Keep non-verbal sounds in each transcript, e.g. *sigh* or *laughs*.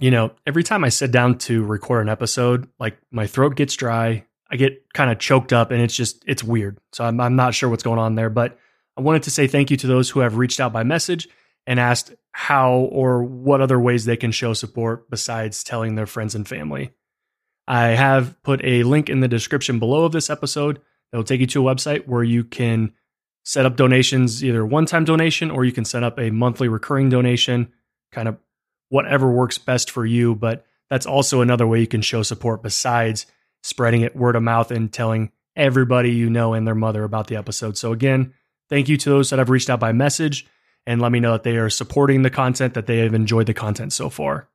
you know, every time I sit down to record an episode, like my throat gets dry, I get kind of choked up, and it's just it's weird. So I'm I'm not sure what's going on there, but I wanted to say thank you to those who have reached out by message and asked how or what other ways they can show support besides telling their friends and family. I have put a link in the description below of this episode that will take you to a website where you can set up donations, either one time donation or you can set up a monthly recurring donation, kind of whatever works best for you. But that's also another way you can show support besides spreading it word of mouth and telling everybody you know and their mother about the episode. So, again, thank you to those that have reached out by message and let me know that they are supporting the content, that they have enjoyed the content so far.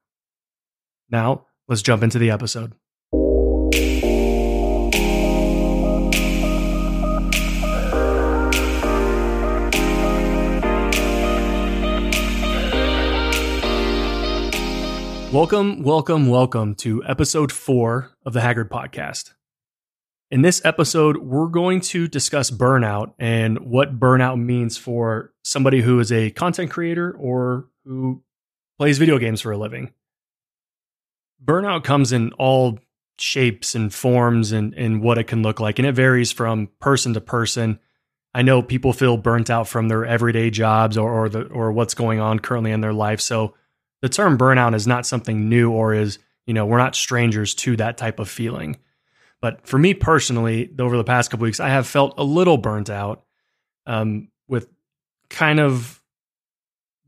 Now, let's jump into the episode. Welcome, welcome, welcome to episode four of the Haggard Podcast. In this episode, we're going to discuss burnout and what burnout means for somebody who is a content creator or who plays video games for a living. Burnout comes in all shapes and forms and, and what it can look like, and it varies from person to person. I know people feel burnt out from their everyday jobs or, or the or what's going on currently in their life. So the term burnout is not something new or is, you know, we're not strangers to that type of feeling. But for me personally, over the past couple weeks, I have felt a little burnt out um, with kind of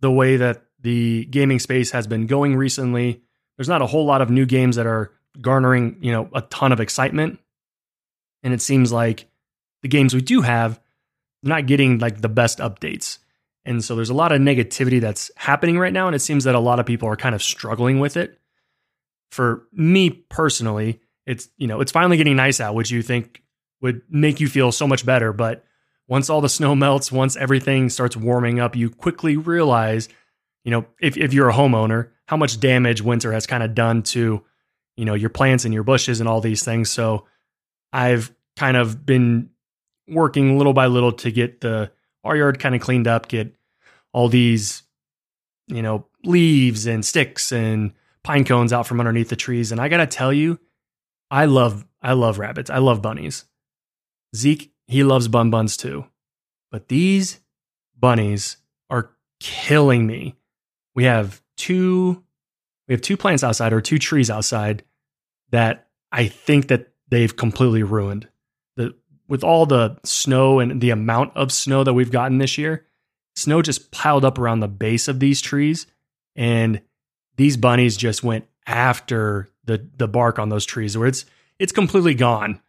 the way that the gaming space has been going recently. There's not a whole lot of new games that are garnering, you know, a ton of excitement. And it seems like the games we do have, are not getting like the best updates. And so there's a lot of negativity that's happening right now. And it seems that a lot of people are kind of struggling with it. For me personally, it's, you know, it's finally getting nice out, which you think would make you feel so much better. But once all the snow *laughs* melts, once everything starts warming up, you quickly realize, you know, if, if you're a homeowner, how much damage winter has kind of done to, you know, your plants and your bushes and all these things. So I've kind of been working little by little to get the our yard kind of cleaned up, get all these, you know, leaves and sticks and pine cones out from underneath the trees. And I gotta tell you, I love I love rabbits. I love bunnies. Zeke, he loves bun buns too. But these bunnies are killing me. We have two we have two plants outside or two trees outside that I think that they've completely ruined. The with all the snow and the amount of snow that we've gotten this year, snow just piled up around the base of these trees and these bunnies just went after the the bark on those trees where it's it's completely gone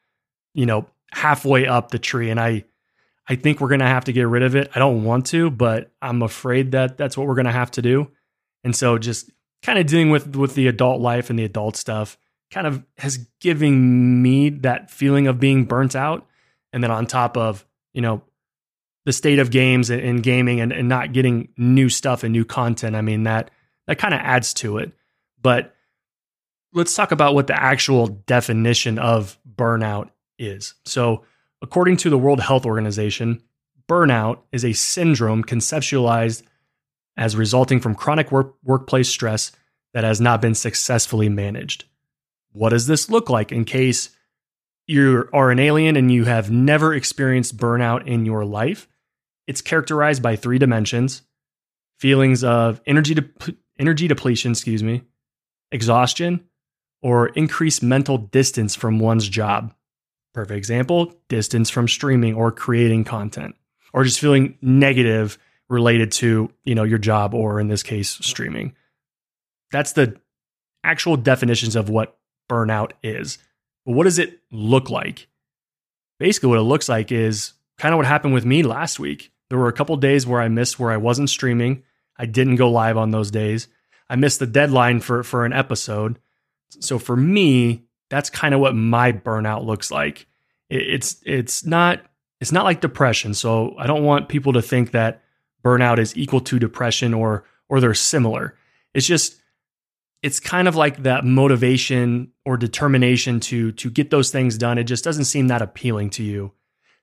you know halfway up the tree. And i i think we're going to have to get rid of it. I don't want to but i'm afraid that that's what we're going to have to do. And so just kind of dealing with with the adult life and the adult stuff kind of has given me that feeling of being burnt out. And then on top of you know the state of games and, gaming and, and not getting new stuff and new content, I mean that that kind of adds to it. But let's talk about what the actual definition of burnout is. So, according to the World Health Organization, burnout is a syndrome conceptualized as resulting from chronic work, workplace stress that has not been successfully managed. What does this look like in case you are an alien and you have never experienced burnout in your life? It's characterized by three dimensions. Feelings of energy, de- energy depletion, excuse me, exhaustion, or increased mental distance from one's job. Perfect example distance from streaming or creating content, or just feeling negative related to you know your job or in this case streaming. That's the actual definitions of what burnout is. But what does it look like? Basically what it looks like is kind of what happened with me last week there were a couple days where I missed where I wasn't streaming. I didn't go live on those days. I missed the deadline for for an episode. So for me, that's kind of what my burnout looks like. It's it's not it's not like depression. So I don't want people to think that burnout is equal to depression or or they're similar. It's just it's kind of like that motivation or determination to to get those things done. It just doesn't seem that appealing to you.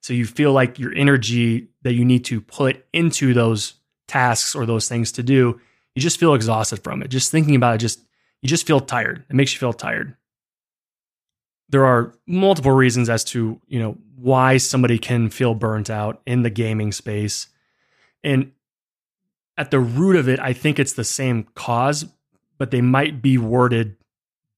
So you feel like your energy that you need to put into those tasks or those things to do, you just feel exhausted from it. Just thinking about it just you just feel tired. It makes you feel tired. There are multiple reasons as to, you know, why somebody can feel burnt out in the gaming space. And at the root of it, I think it's the same cause, but they might be worded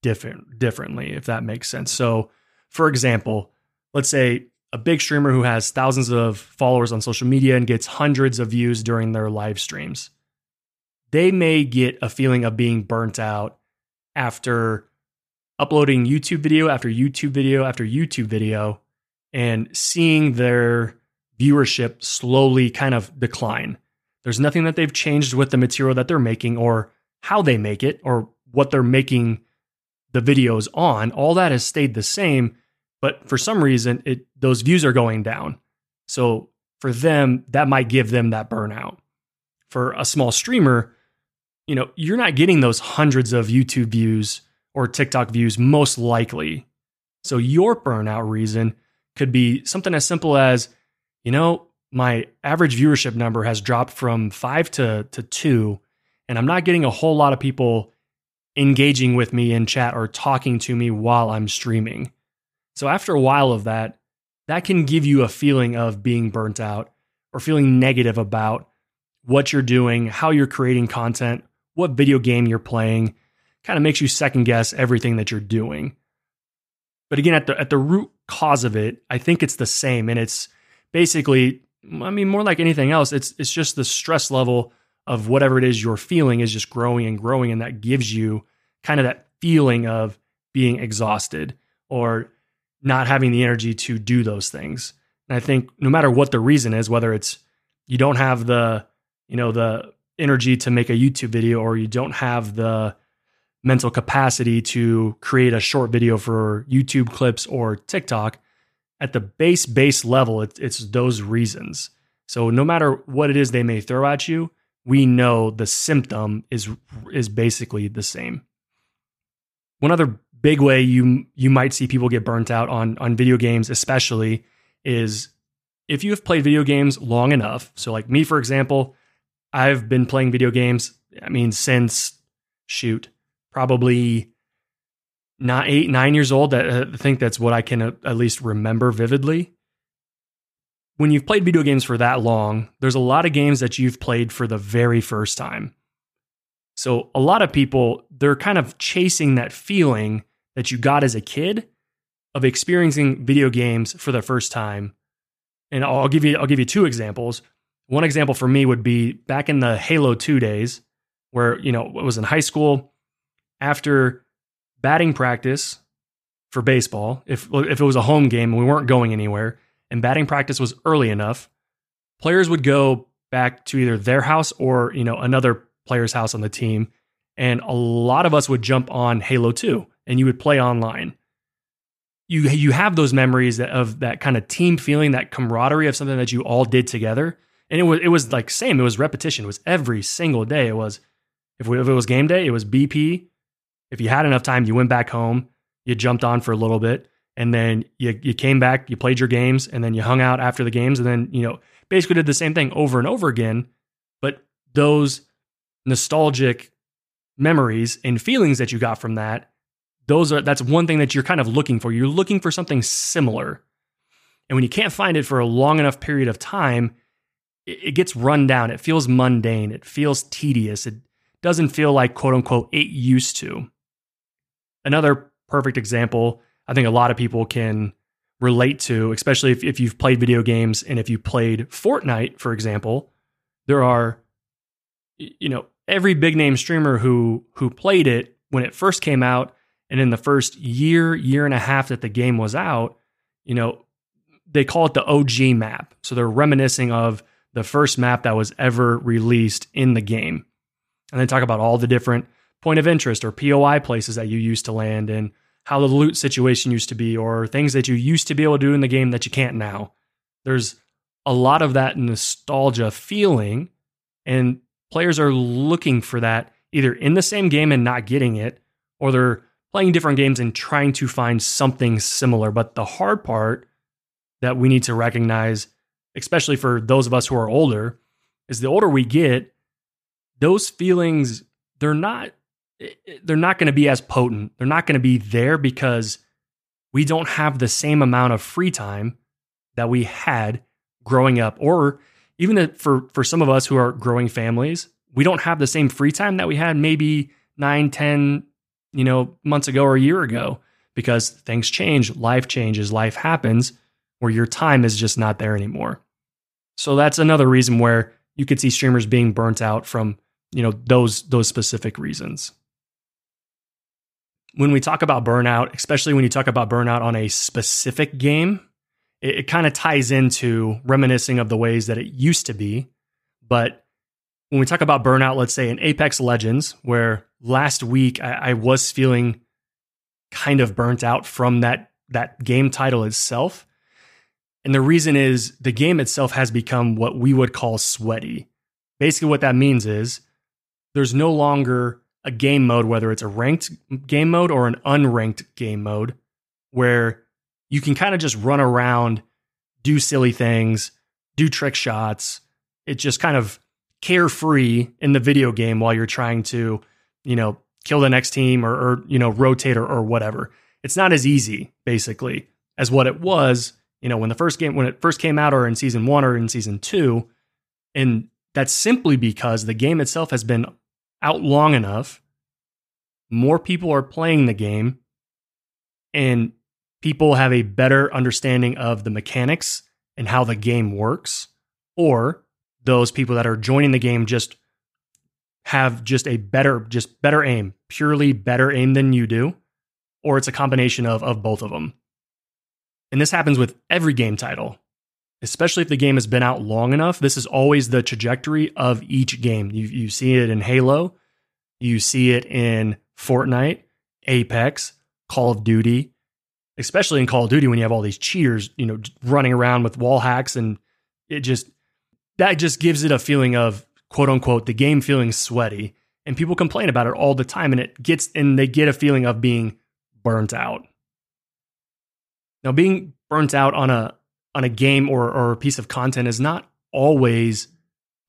different differently, if that makes sense. So, for example, let's say a big streamer who has thousands of followers on social media and gets hundreds of views during their live streams. They may get a feeling of being burnt out after uploading YouTube video after YouTube video after YouTube video and seeing their viewership slowly kind of decline. There's nothing that they've changed with the material that they're making or how they make it or what they're making the videos on. All that has stayed the same, but for some reason it those views are going down. So for them, that might give them that burnout. For a small streamer, you know, you're not getting those hundreds of YouTube views or TikTok views most likely. So your burnout reason could be something as simple as, you know, my average viewership number has dropped from 5 to to 2 and I'm not getting a whole lot of people engaging with me in chat or talking to me while I'm streaming. So after a while of that, that can give you a feeling of being burnt out or feeling negative about what you're doing, how you're creating content, what video game you're playing. Kind of makes you second guess everything that you're doing. But again, at the at the root cause of it, I think it's the same, and it's basically, I mean, more like anything else, it's it's just the stress level of whatever it is you're feeling is just growing and growing, and that gives you kind of that feeling of being exhausted or not having the energy to do those things. And I think no matter what the reason is, whether it's you don't have the, you know, the energy to make a YouTube video or you don't have the mental capacity to create a short video for YouTube clips or TikTok, at the base base level, it's, it's those reasons. So no matter what it is they may throw at you, we know the symptom is is basically the same. One other big way you you might see people get burnt out on on video games especially is if you have played video games long enough. So like me for example, I've been playing video games I mean since shoot, probably not 8 9 years old. Uh, I think that's what I can uh, at least remember vividly. When you've played video games for that long, there's a lot of games that you've played for the very first time. So a lot of people, they're kind of chasing that feeling that you got as a kid of experiencing video games for the first time. And I'll give you I'll give you two examples. One example for me would be back in the Halo 2 days where, you know, it was in high school after batting practice for baseball, if if it was a home game and we weren't going anywhere and batting practice was early enough, players would go back to either their house or, you know, another player's house on the team. And a lot of us would jump on Halo 2 and you would play online. You, you have those memories of that kind of team feeling, that camaraderie of something that you all did together. And it was, it was like same, it was repetition. It was every single day. It was, if, we, if it was game day, it was BP. If you had enough time, you went back home, you jumped on for a little bit, and then you, you came back, you played your games, and then you hung out after the games, and then, you know, basically did the same thing over and over again. But those nostalgic memories and feelings that you got from that, those are that's one thing that you're kind of looking for. You're looking for something similar. And when you can't find it for a long enough period of time, it, gets run down. It feels mundane. It feels tedious. It doesn't feel like quote unquote it used to. Another perfect example, I think a lot of people can relate to, especially if, if you've played video games and if you played Fortnite, for example, there are, you know, every big name streamer who who played it when it first came out and in the first year year and a half that the game was out you know they call it the OG map. So they're reminiscing of the first map that was ever released in the game. And they talk about all the different point of interest or POI places that you used to land and how the loot situation used to be or things that you used to be able to do in the game that you can't now. There's a lot of that nostalgia feeling and players are looking for that either in the same game and not getting it, or they're playing different games and trying to find something similar. But the hard part that we need to recognize, especially for those of us who are older, is the older we get, those feelings, they're not eh, eh, they're not going to be as potent. They're not going to be there because we don't have the same amount of free time that we had growing up or even for for some of us who are growing families, we don't have the same free time that we had maybe nine, ten, you know, months ago or a year ago because things change, life changes, life happens where your time is just not there anymore. So that's another reason where you could see streamers being burnt out from, you know, those those specific reasons. When we talk about burnout, especially when you talk about burnout on a specific game, it, it kind of ties into reminiscing of the ways that it used to be. But when we talk about burnout, let's say in Apex Legends, where last week I, I was feeling kind of burnt out from that that game title itself. And the reason is the game itself has become what we would call sweaty. Basically, what that means is there's no longer a game mode, whether it's a ranked game mode or an unranked game mode, where you can kind of just run around, do silly things, do trick shots. It's just kind of carefree in the video game while you're trying to, you know, kill the next team or, or you know, rotate or, or whatever. It's not as easy, basically, as what it was, you know, when the first game, when it first came out or in season one or in season two. And that's simply because the game itself has been out long enough. More people are playing the game. And people have a better understanding of the mechanics and how the game works, or those people that are joining the game just have just a better, just better aim, purely better aim than you do, or it's a combination of, of both of them. And this happens with every game title, especially if the game has been out long enough. This is always the trajectory of each game. You, you see it in Halo, you see it in Fortnite, Apex, Call of Duty, especially in Call of Duty when you have all these cheaters, you know, running around with wall hacks and it just that just gives it a feeling of quote unquote the game feeling sweaty and people complain about it all the time and it gets and they get a feeling of being burnt out. Now being burnt out on a on a game or or a piece of content is not always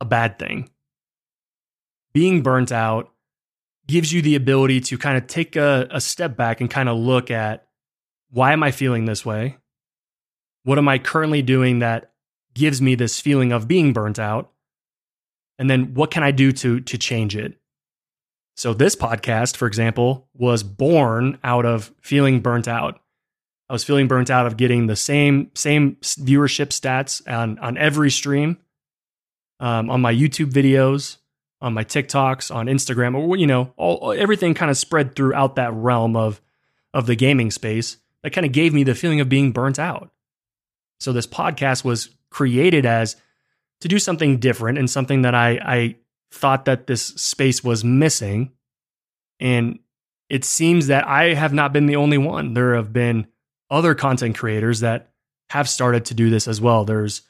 a bad thing. Being burnt out gives you the ability to kind of take a, a step back and kind of look at why am I feeling this way? What am I currently doing that gives me this feeling of being burnt out? And then what can I do to to change it? So this podcast, for example, was born out of feeling burnt out. I was feeling burnt out of getting the same same viewership stats on on every stream, um, on my YouTube videos, on my TikToks, on Instagram, or you know, all everything kind of spread throughout that realm of of the gaming space that kind of gave me the feeling of being burnt out. So this podcast was created as to do something different and something that I, I thought that this space was missing. And it seems that I have not been the only one. There have been other content creators that have started to do this as well. There's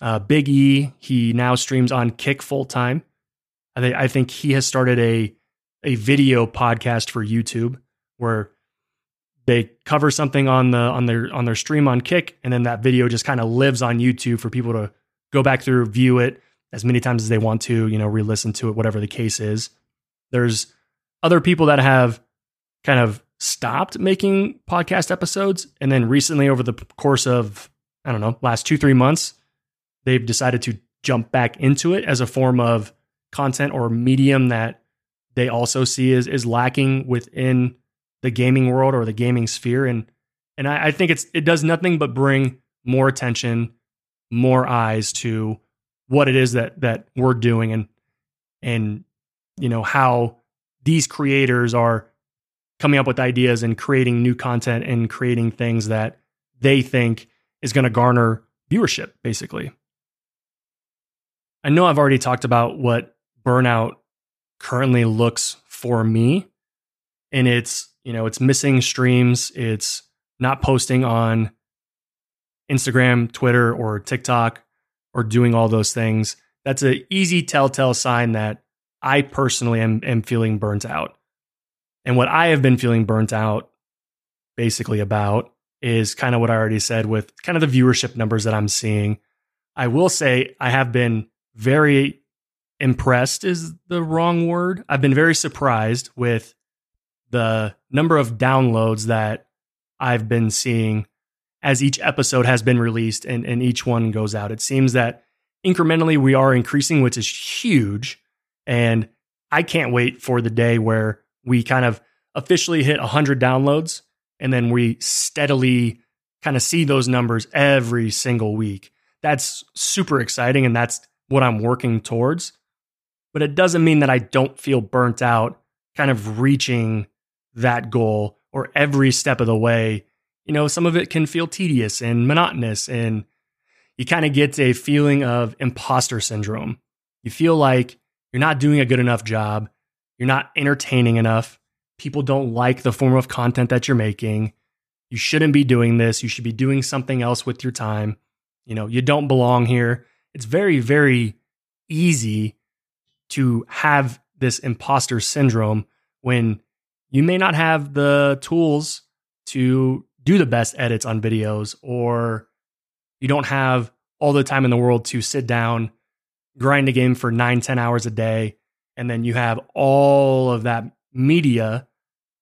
uh, Big E. He now streams on Kick full time. I think I think he has started a a video podcast for YouTube where they cover something on the on their on their stream on Kick, and then that video just kind of lives on YouTube for people to go back through, view it as many times as they want to, you know, re-listen to it, whatever the case is. There's other people that have kind of stopped making podcast episodes, and then recently, over the course of I don't know, last two three months, they've decided to jump back into it as a form of content or medium that they also see is is lacking within the gaming world or the gaming sphere. And and I, I think it's it does nothing but bring more attention, more eyes to what it is that that we're doing and and you know how these creators are coming up with ideas and creating new content and creating things that they think is going to garner viewership basically. I know i've already talked about what burnout currently looks for me and it's you know, it's missing streams, it's not posting on Instagram, Twitter, or TikTok, or doing all those things. That's an easy telltale sign that I personally am, am feeling burnt out. And what I have been feeling burnt out basically about is kind of what I already said with kind of the viewership numbers that I'm seeing. I will say I have been very impressed is the wrong word. I've been very surprised with the number of downloads that I've been seeing as each episode has been released and, and each one goes out. It seems that incrementally we are increasing, which is huge. And I can't wait for the day where we kind of officially hit 100 downloads and then we steadily kind of see those numbers every single week. That's super exciting and that's what I'm working towards. But it doesn't mean that I don't feel burnt out kind of reaching that goal or every step of the way. You know, some of it can feel tedious and monotonous, and you kind of get a feeling of imposter syndrome. You feel like you're not doing a good enough job, you're not entertaining enough, people don't like the form of content that you're making. You shouldn't be doing this. You should be doing something else with your time. You know, you don't belong here. It's very, very easy to have this imposter syndrome when you may not have the tools to do the best edits on videos or you don't have all the time in the world to sit down grind a game for nine ten hours a day and then you have all of that media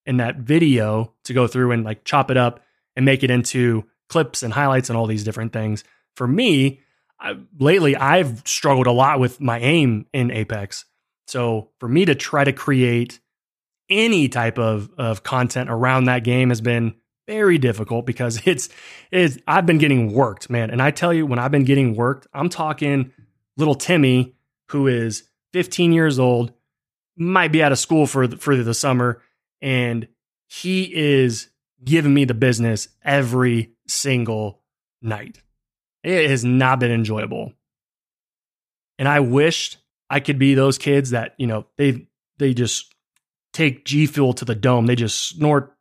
and that video to go through and like chop it up and make it into clips and highlights and all these different things. For me I, lately i've struggled a lot with my aim in apex. So for me to try to create any type of, of content around that game has been very difficult because *laughs* it's, it's I've been getting worked, man. And I tell you, when I've been getting worked, I'm talking little Timmy, who is 15 years old, might be out of school for the, for the summer, and he is giving me the business every single night. It has not been enjoyable. And I wished I could be those kids that, you know, they they just take G Fuel to the dome. They just snort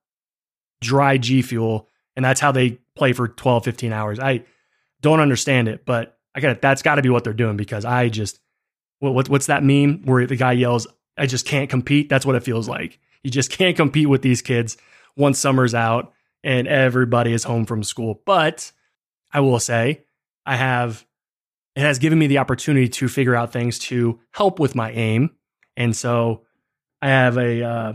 dry G Fuel and that's how they play for 12, 15 hours. I don't understand it, but I got. That's got to be what they're doing because I just what, what's that meme where the guy yells, "I just can't compete." That's what it feels like. You just can't compete with these kids once summer's out and everybody is home from school. But I will say, I have it has given me the opportunity to figure out things to help with my aim. And so I have a uh,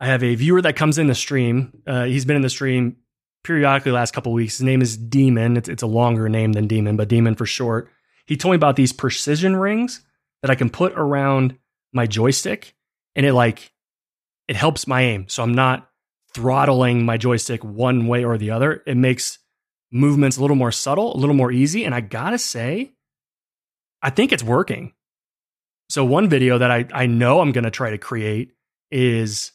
I have a viewer that comes in the stream. Uh, he's been in the stream periodically last couple weeks. His name is Demon. It's, it's a longer name than Demon, but Demon for short. He told me about these precision rings that I can put around my joystick, and it like it helps my aim. So I'm not throttling my joystick one way or the other. It makes movements a little more subtle, a little more easy. And I gotta say, I think it's working. So one video that I, I know I'm gonna try to create is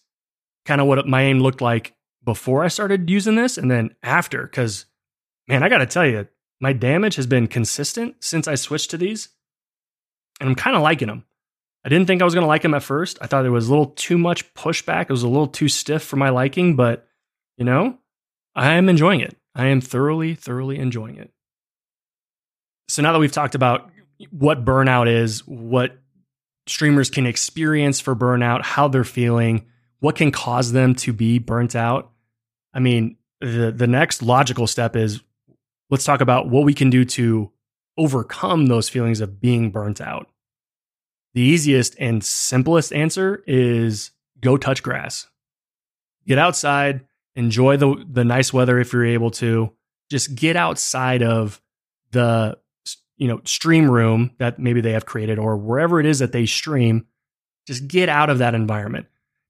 kind of what my aim looked like before I started using this and then after. Cause man, I gotta tell you, my damage has been consistent since I switched to these. And I'm kind of liking them. I didn't think I was going to like them at first. I thought it was a little too much pushback. It was a little too stiff for my liking, but you know, I am enjoying it. I am thoroughly, thoroughly enjoying it. So now that we've talked about what burnout is, what streamers can experience for burnout, how they're feeling, what can cause them to be burnt out. I mean, the the next logical step is let's talk about what we can do to overcome those feelings of being burnt out. The easiest and simplest answer is go touch grass. Get outside, enjoy the the nice weather if you're able to. Just get outside of the you know stream room that maybe they have created or wherever it is that they stream. Just get out of that environment.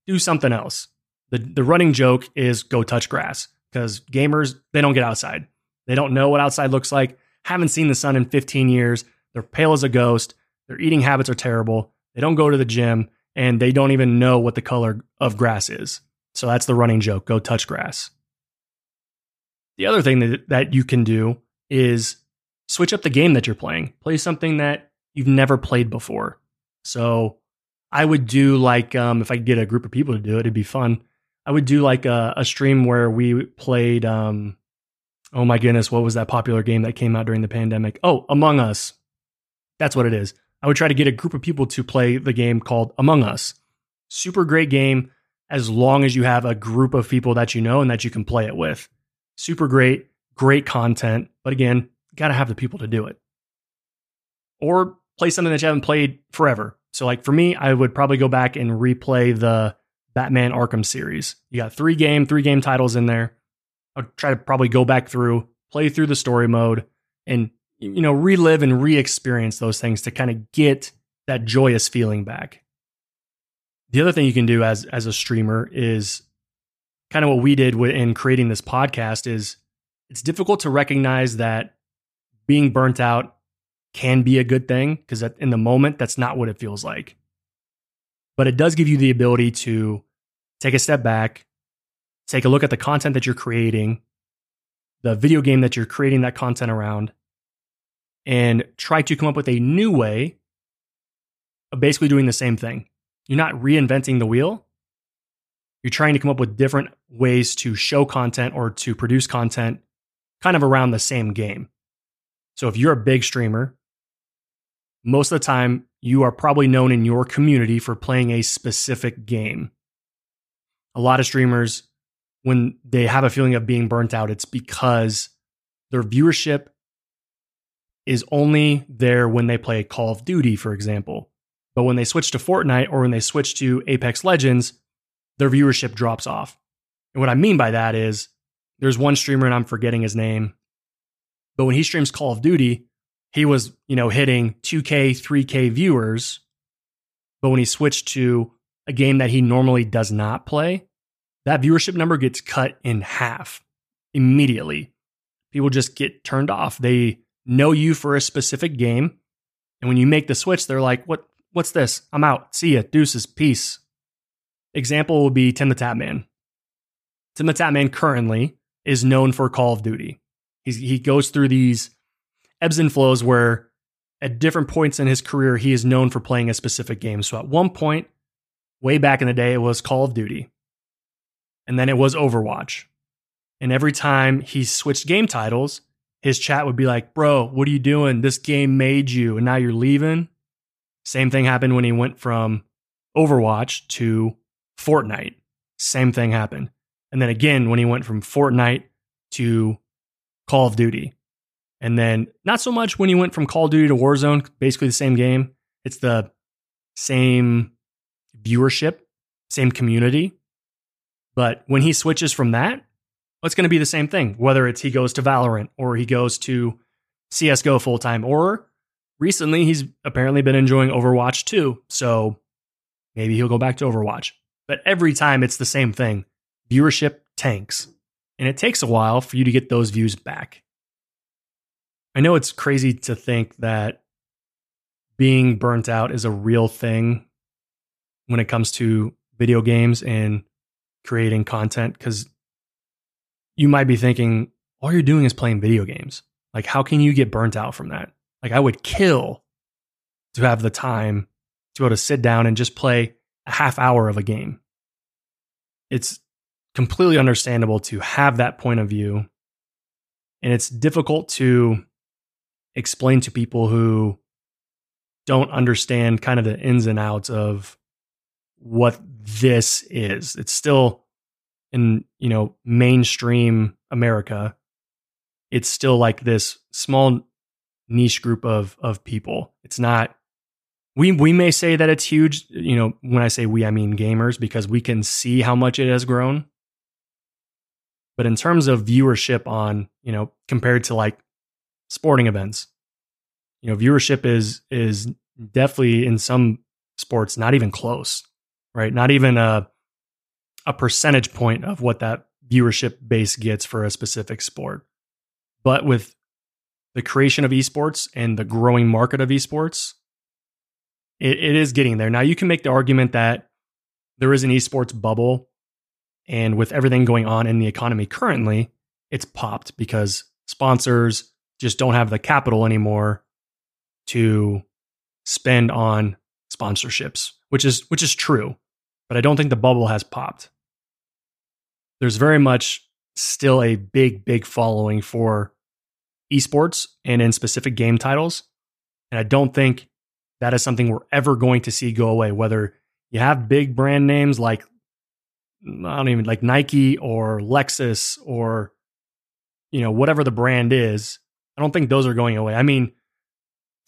Do something else. The the running joke is go touch grass because gamers they don't get outside. They don't know what outside looks like. Haven't seen the sun in 15 years. They're pale as a ghost. Their eating habits are terrible. They don't go to the gym and they don't even know what the color of grass is. So that's the running joke go touch grass. The other thing that, that you can do is switch up the game that you're playing. Play something that you've never played before. So I would do like, um, if I could get a group of people to do it, it'd be fun. I would do like a, a stream where we played, um, oh my goodness, what was that popular game that came out during the pandemic? Oh, Among Us. That's what it is. I would try to get a group of people to play the game called Among Us. Super great game as long as you have a group of people that you know and that you can play it with. Super great, great content. But again, got to have the people to do it. Or play something that you haven't played forever. So, like for me, I would probably go back and replay the Batman Arkham series. You got three game, three game titles in there. I'll try to probably go back through, play through the story mode, and you know, relive and re-experience those things to kind of get that joyous feeling back. The other thing you can do as as a streamer is kind of what we did in creating this podcast is it's difficult to recognize that being burnt out can be a good thing because in the moment that's not what it feels like. But it does give you the ability to take a step back, take a look at the content that you're creating, the video game that you're creating that content around, and try to come up with a new way of basically doing the same thing. You're not reinventing the wheel. You're trying to come up with different ways to show content or to produce content kind of around the same game. So if you're a big streamer, most of the time you are probably known in your community for playing a specific game. A lot of streamers, when they have a feeling of being burnt out, it's because their viewership is only there when they play Call of Duty, for example. But when they switch to Fortnite or when they switch to Apex Legends, their viewership drops off. And what I mean by that is there's one streamer and I'm forgetting his name, but when he streams Call of Duty, he was, you know, hitting 2K, 3K viewers. But when he switched to a game that he normally does not play, that viewership number gets cut in half immediately. People just get turned off. They know you for a specific game. And when you make the switch, they're like, what, what's this? I'm out. See ya. Deuces. Peace. Example would be Tim the Tatman. Tim the Tatman currently is known for Call of Duty. He's, he goes through these ebbs and flows where at different points in his career, he is known for playing a specific game. So at one point, way back in the day, it was Call of Duty. And then it was Overwatch. And every time he switched game titles, his chat would be like, Bro, what are you doing? This game made you, and now you're leaving. Same thing happened when he went from Overwatch to Fortnite. Same thing happened. And then again, when he went from Fortnite to Call of Duty. And then not so much when he went from Call of Duty to Warzone, basically the same game. It's the same viewership, same community. But when he switches from that it's going to be the same thing, whether it's he goes to Valorant or he goes to CSGO full time, or recently he's apparently been enjoying Overwatch too. So maybe he'll go back to Overwatch. But every time it's the same thing viewership tanks. And it takes a while for you to get those views back. I know it's crazy to think that being burnt out is a real thing when it comes to video games and creating content because you might be thinking, all you're doing is playing video games. Like, how can you get burnt out from that? Like, I would kill to have the time to be able to sit down and just play a half hour of a game. It's completely understandable to have that point of view. And it's difficult to explain to people who don't understand kind of the ins and outs of what this is. It's still in you know mainstream America, it's still like this small niche group of of people. It's not we we may say that it's huge, you know, when I say we I mean gamers because we can see how much it has grown. But in terms of viewership on, you know, compared to like sporting events, you know, viewership is is definitely in some sports not even close, right? Not even a a percentage point of what that viewership base gets for a specific sport. But with the creation of esports and the growing market of esports, it, it is getting there. Now, you can make the argument that there is an esports bubble. And with everything going on in the economy currently, it's popped because sponsors just don't have the capital anymore to spend on sponsorships, which is which is true. But I don't think the bubble has popped there's very much still a big, big following for esports and in specific game titles. And I don't think that is something we're ever going to see go away, whether you have big brand names like, I don't even like Nike or Lexus or, you know, whatever the brand is. I don't think those are going away. I mean,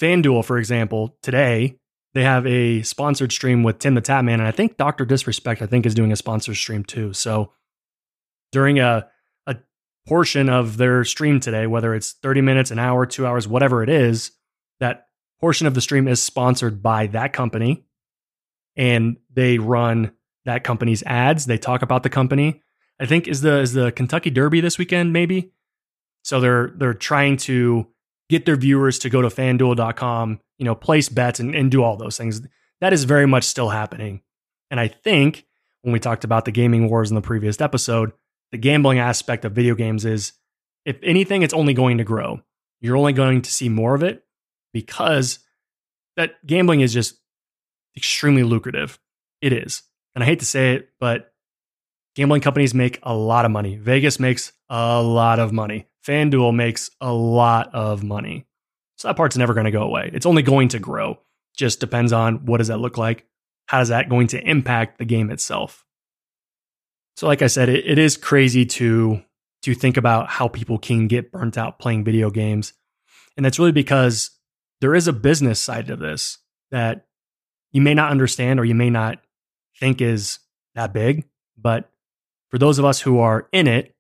FanDuel, for example, today they have a sponsored stream with Tim the Tatman, and I think Dr. Disrespect, I think, is doing a sponsored stream too. So during a a portion of their stream today, whether it's 30 minutes, an hour, two hours, whatever it is, that portion of the stream is sponsored by that company. And they run that company's ads. They talk about the company. I think is the is the Kentucky Derby this weekend, maybe. So they're they're trying to get their viewers to go to fanduel.com, you know, place bets and, and do all those things. That is very much still happening. And I think when we talked about the gaming wars in the previous episode, the gambling aspect of video games is if anything, it's only going to grow. You're only going to see more of it because that gambling is just extremely lucrative. It is. And I hate to say it, but gambling companies make a lot of money. Vegas makes a lot of money. FanDuel makes a lot of money. So that part's never going to go away. It's only going to grow. Just depends on what does that look like? How is that going to impact the game itself? So like I said, it, it is crazy to to think about how people can get burnt out playing video games. And that's really because there is a business side of this that you may not understand or you may not think is that big, but for those of us who are in it,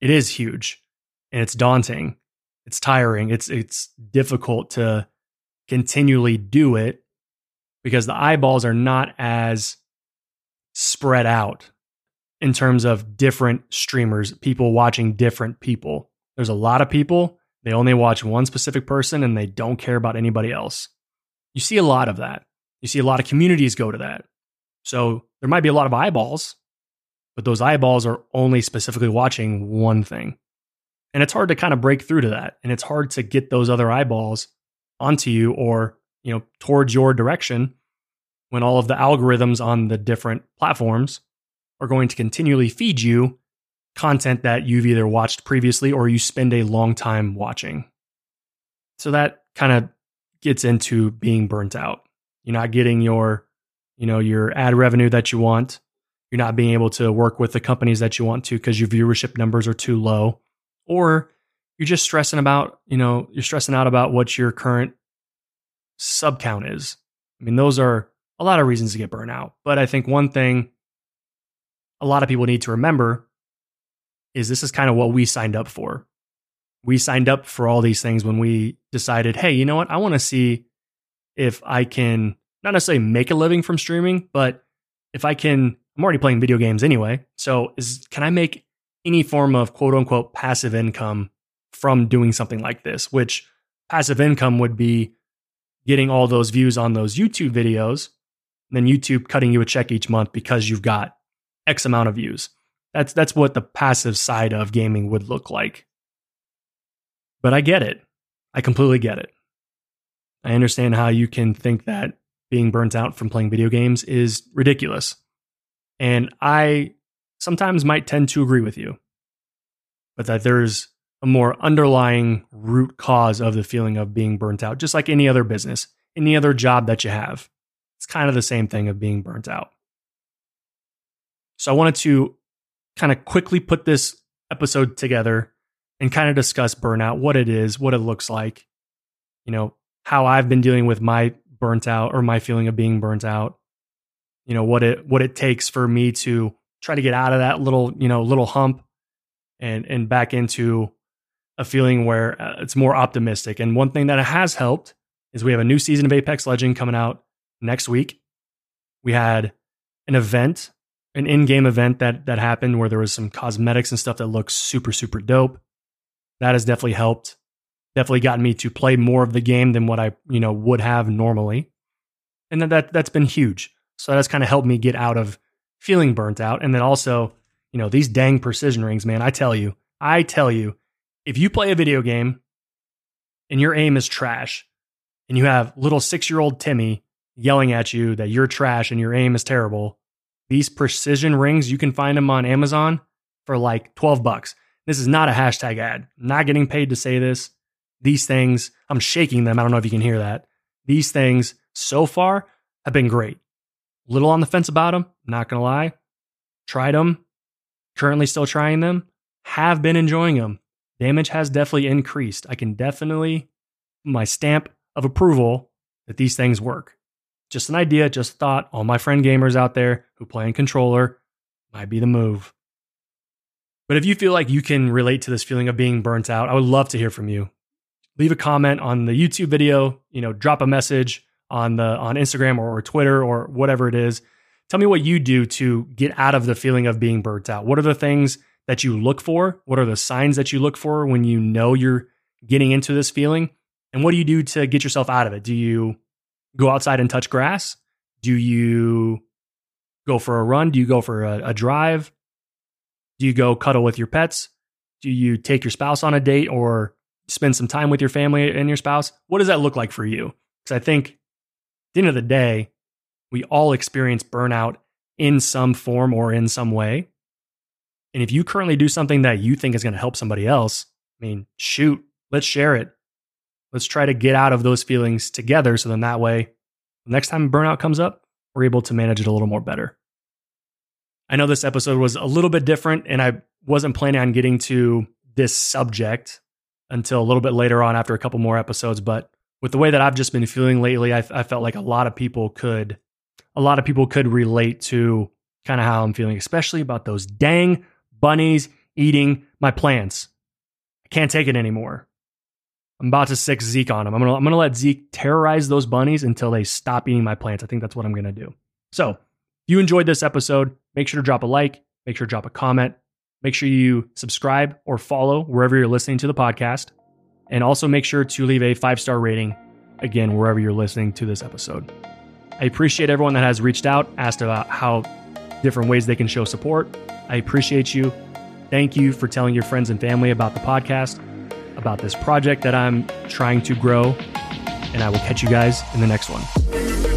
it is huge and it's daunting. It's tiring. It's it's difficult to continually do it because the eyeballs are not as spread out in terms of different streamers, people watching different people. There's a lot of people, they only watch one specific person and they don't care about anybody else. You see a lot of that. You see a lot of communities go to that. So there might be a lot of eyeballs, but those eyeballs are only specifically watching one thing. And it's hard to kind of break through to that. And it's hard to get those other eyeballs onto you or, you know, towards your direction when all of the algorithms on the different platforms are going to continually feed you content that you've either watched previously or you spend a long time watching. So that kind of gets into being burnt out. You're not getting your, you know, your ad revenue that you want. You're not being able to work with the companies that you want to because your viewership numbers are too low or you're just stressing about, you know, you're stressing out about what your current sub count is. I mean, those are a lot of reasons to get burnt out. But I think one thing a lot of people need to remember is this is kind of what we signed up for. We signed up for all these things when we decided, hey, you know what? I want to see if I can not necessarily make a living from streaming, but if I can, I'm already playing video games anyway. So is can I make any form of quote unquote passive income from doing something like this, which passive income would be getting all those views on those YouTube videos, then YouTube cutting you a check each month because you've got X amount of views. That's that's what the passive side of gaming would look like. But I get it. I completely get it. I understand how you can think that being burnt out from playing video games is ridiculous. And I sometimes might tend to agree with you, but that there's a more underlying root cause of the feeling of being burnt out, just like any other business, any other job that you have. It's kind of the same thing of being burnt out. So I wanted to kind of quickly put this episode together and kind of discuss burnout, what it is, what it looks like, you know, how I've been dealing with my burnt out or my feeling of being burnt out, you know, what it what it takes for me to try to get out of that little, you know, little hump and and back into a feeling where uh, it's more optimistic. And one thing that has helped is we have a new season of Apex Legend coming out next week. We had an event, an in-game event that that happened where there was some cosmetics and stuff that looks super super dope. That has definitely helped. Definitely gotten me to play more of the game than what I, you know, would have normally. And that, that that's been huge. So that's kind of helped me get out of feeling burnt out. And then also, you know, these dang precision rings, man, I tell you, I tell you, if you play a video game and your aim is trash and you have little six year old Timmy yelling at you that you're trash and your aim is terrible, these precision rings, you can find them on Amazon for like 12 bucks. This is not a hashtag ad. I'm not getting paid to say this. These things, I'm shaking them. I don't know if you can hear that. These things so far have been great little on the fence about them, not going to lie. Tried them, currently still trying them, have been enjoying them. Damage has definitely increased. I can definitely, my stamp of approval that these things work. Just an idea, just thought. All my friend gamers out there who play in controller might be the move. But if you feel like you can relate to this feeling of being burnt out, I would love to hear from you. Leave a comment on the YouTube video, you know, drop a message on the on Instagram or, or Twitter or whatever it is. Tell me what you do to get out of the feeling of being burnt out. What are the things that you look for? What are the signs that you look for when you know you're getting into this feeling? And what do you do to get yourself out of it? Do you go outside and touch grass? Do you go for a run? Do you go for a, a drive? Do you go cuddle with your pets? Do you take your spouse on a date or spend some time with your family and your spouse? What does that look like for you? Because I think the end of the day, we all experience burnout in some form or in some way. And if you currently do something that you think is going to help somebody else, I mean, shoot, let's share it. Let's try to get out of those feelings together. So then that way, next time burnout comes up, we're able to manage it a little more better. I know this episode was a little bit different, and I wasn't planning on getting to this subject until a little bit later on after a couple more episodes. But with the way that I've just been feeling lately, I, I felt like a lot of people could, a lot of people could relate to kind of how I'm feeling, especially about those dang bunnies eating my plants. I can't take it anymore. I'm about to sick Zeke on them. I'm gonna I'm gonna let Zeke terrorize those bunnies until they stop eating my plants. I think that's what I'm gonna do. So, if you enjoyed this episode, make sure to drop a like, make sure to drop a comment, make sure you subscribe or follow wherever you're listening to the podcast, and also make sure to leave a five star rating again wherever you're listening to this episode. I appreciate everyone that has reached out, asked about how different ways they can show support. I appreciate you. Thank you for telling your friends and family about the podcast about this project that I'm trying to grow. And I will catch you guys in the next one.